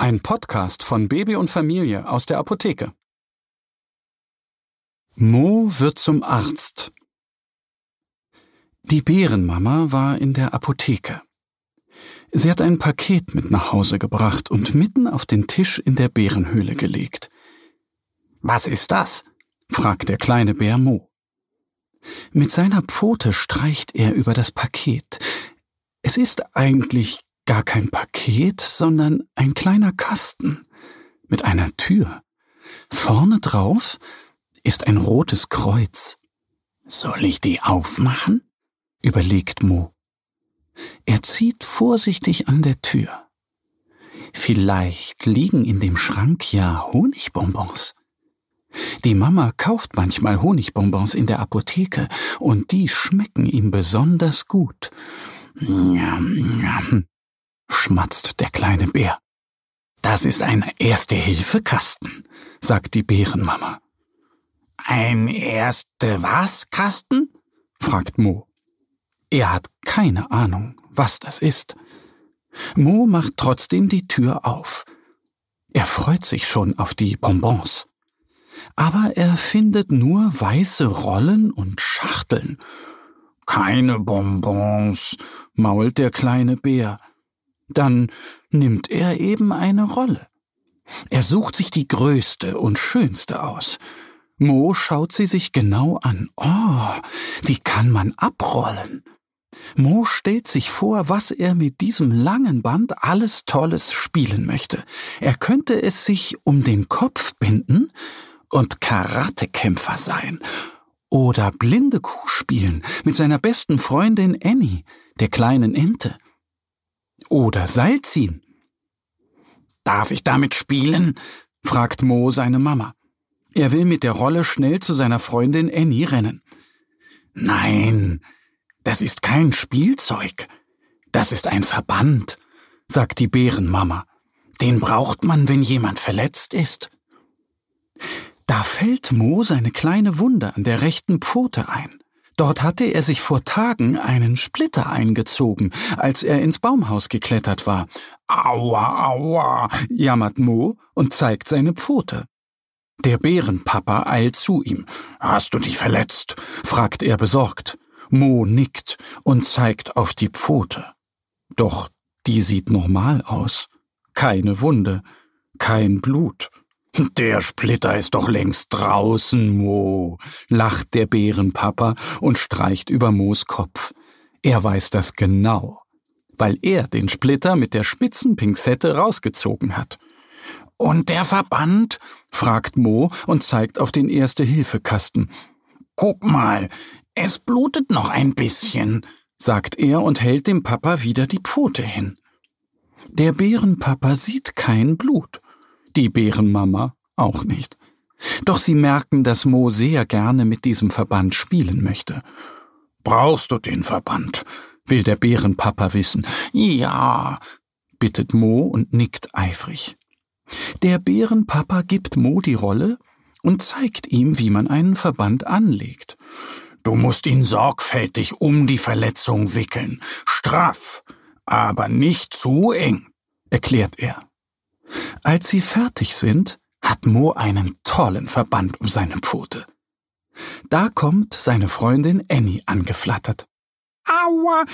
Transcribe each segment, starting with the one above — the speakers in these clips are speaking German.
Ein Podcast von Baby und Familie aus der Apotheke. Mo wird zum Arzt. Die Bärenmama war in der Apotheke. Sie hat ein Paket mit nach Hause gebracht und mitten auf den Tisch in der Bärenhöhle gelegt. Was ist das? fragt der kleine Bär Mo. Mit seiner Pfote streicht er über das Paket. Es ist eigentlich gar kein Paket, sondern ein kleiner Kasten mit einer Tür. Vorne drauf ist ein rotes Kreuz. Soll ich die aufmachen? überlegt Mo. Er zieht vorsichtig an der Tür. Vielleicht liegen in dem Schrank ja Honigbonbons. Die Mama kauft manchmal Honigbonbons in der Apotheke und die schmecken ihm besonders gut. Njam, njam, schmatzt der kleine Bär. Das ist ein Erste-Hilfe-Kasten, sagt die Bärenmama. Ein Erste-was-Kasten? fragt Mo. Er hat keine Ahnung, was das ist. Mo macht trotzdem die Tür auf. Er freut sich schon auf die Bonbons. Aber er findet nur weiße Rollen und Schachteln. Keine Bonbons, mault der kleine Bär. Dann nimmt er eben eine Rolle. Er sucht sich die größte und schönste aus. Mo schaut sie sich genau an. Oh, die kann man abrollen. Mo stellt sich vor, was er mit diesem langen Band alles Tolles spielen möchte. Er könnte es sich um den Kopf binden und Karatekämpfer sein. Oder blinde Kuh spielen mit seiner besten Freundin Annie, der kleinen Ente. Oder Seil ziehen. Darf ich damit spielen? fragt Mo seine Mama. Er will mit der Rolle schnell zu seiner Freundin Annie rennen. Nein, das ist kein Spielzeug. Das ist ein Verband, sagt die Bärenmama. Den braucht man, wenn jemand verletzt ist. Da fällt Mo seine kleine Wunde an der rechten Pfote ein. Dort hatte er sich vor Tagen einen Splitter eingezogen, als er ins Baumhaus geklettert war. Aua, aua, jammert Mo und zeigt seine Pfote. Der Bärenpapa eilt zu ihm. Hast du dich verletzt? fragt er besorgt. Mo nickt und zeigt auf die Pfote. Doch die sieht normal aus. Keine Wunde, kein Blut. Der Splitter ist doch längst draußen, Mo, lacht der Bärenpapa und streicht über Moos Kopf. Er weiß das genau, weil er den Splitter mit der spitzen Pinzette rausgezogen hat. Und der Verband? fragt Mo und zeigt auf den Erste-Hilfe-Kasten. Guck mal, es blutet noch ein bisschen, sagt er und hält dem Papa wieder die Pfote hin. Der Bärenpapa sieht kein Blut, die Bärenmama auch nicht. Doch sie merken, dass Mo sehr gerne mit diesem Verband spielen möchte. Brauchst du den Verband? will der Bärenpapa wissen. Ja, bittet Mo und nickt eifrig. Der Bärenpapa gibt Mo die Rolle und zeigt ihm, wie man einen Verband anlegt. Du musst ihn sorgfältig um die Verletzung wickeln, straff, aber nicht zu eng, erklärt er. Als sie fertig sind, hat Mo einen tollen Verband um seine Pfote. Da kommt seine Freundin Annie angeflattert. Aua,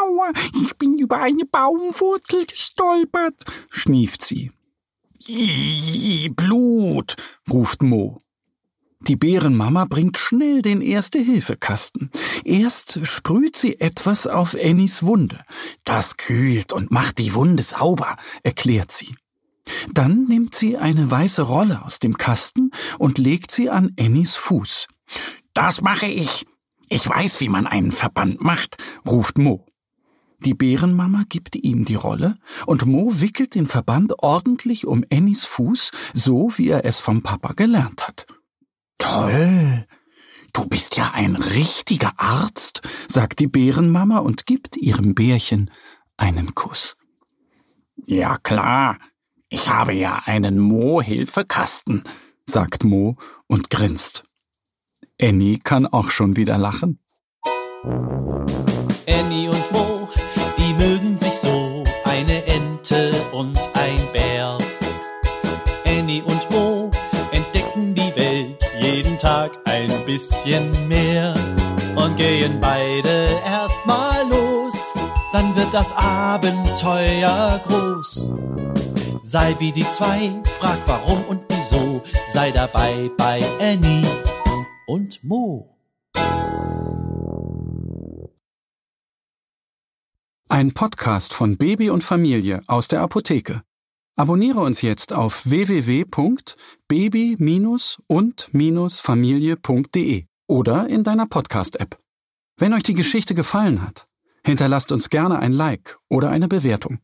aua, ich bin über eine Baumwurzel gestolpert, schnieft sie. Ih, Blut, ruft Mo. Die Bärenmama bringt schnell den Erste-Hilfe-Kasten. Erst sprüht sie etwas auf Annies Wunde. Das kühlt und macht die Wunde sauber, erklärt sie. Dann nimmt sie eine weiße Rolle aus dem Kasten und legt sie an Annies Fuß. Das mache ich. Ich weiß, wie man einen Verband macht, ruft Mo. Die Bärenmama gibt ihm die Rolle und Mo wickelt den Verband ordentlich um Annies Fuß, so wie er es vom Papa gelernt hat. Toll! Du bist ja ein richtiger Arzt, sagt die Bärenmama und gibt ihrem Bärchen einen Kuss. Ja klar, ich habe ja einen Mo-Hilfekasten, sagt Mo und grinst. Annie kann auch schon wieder lachen. Annie und Mo, die mögen sich so, eine Ente und ein Bär. Annie und Mo entdecken die Welt jeden Tag ein bisschen mehr und gehen beide erstmal los, dann wird das Abenteuer groß. Sei wie die zwei, frag warum und wieso, sei dabei bei Annie und Mo. Ein Podcast von Baby und Familie aus der Apotheke. Abonniere uns jetzt auf www.baby- und-familie.de oder in deiner Podcast-App. Wenn euch die Geschichte gefallen hat, hinterlasst uns gerne ein Like oder eine Bewertung.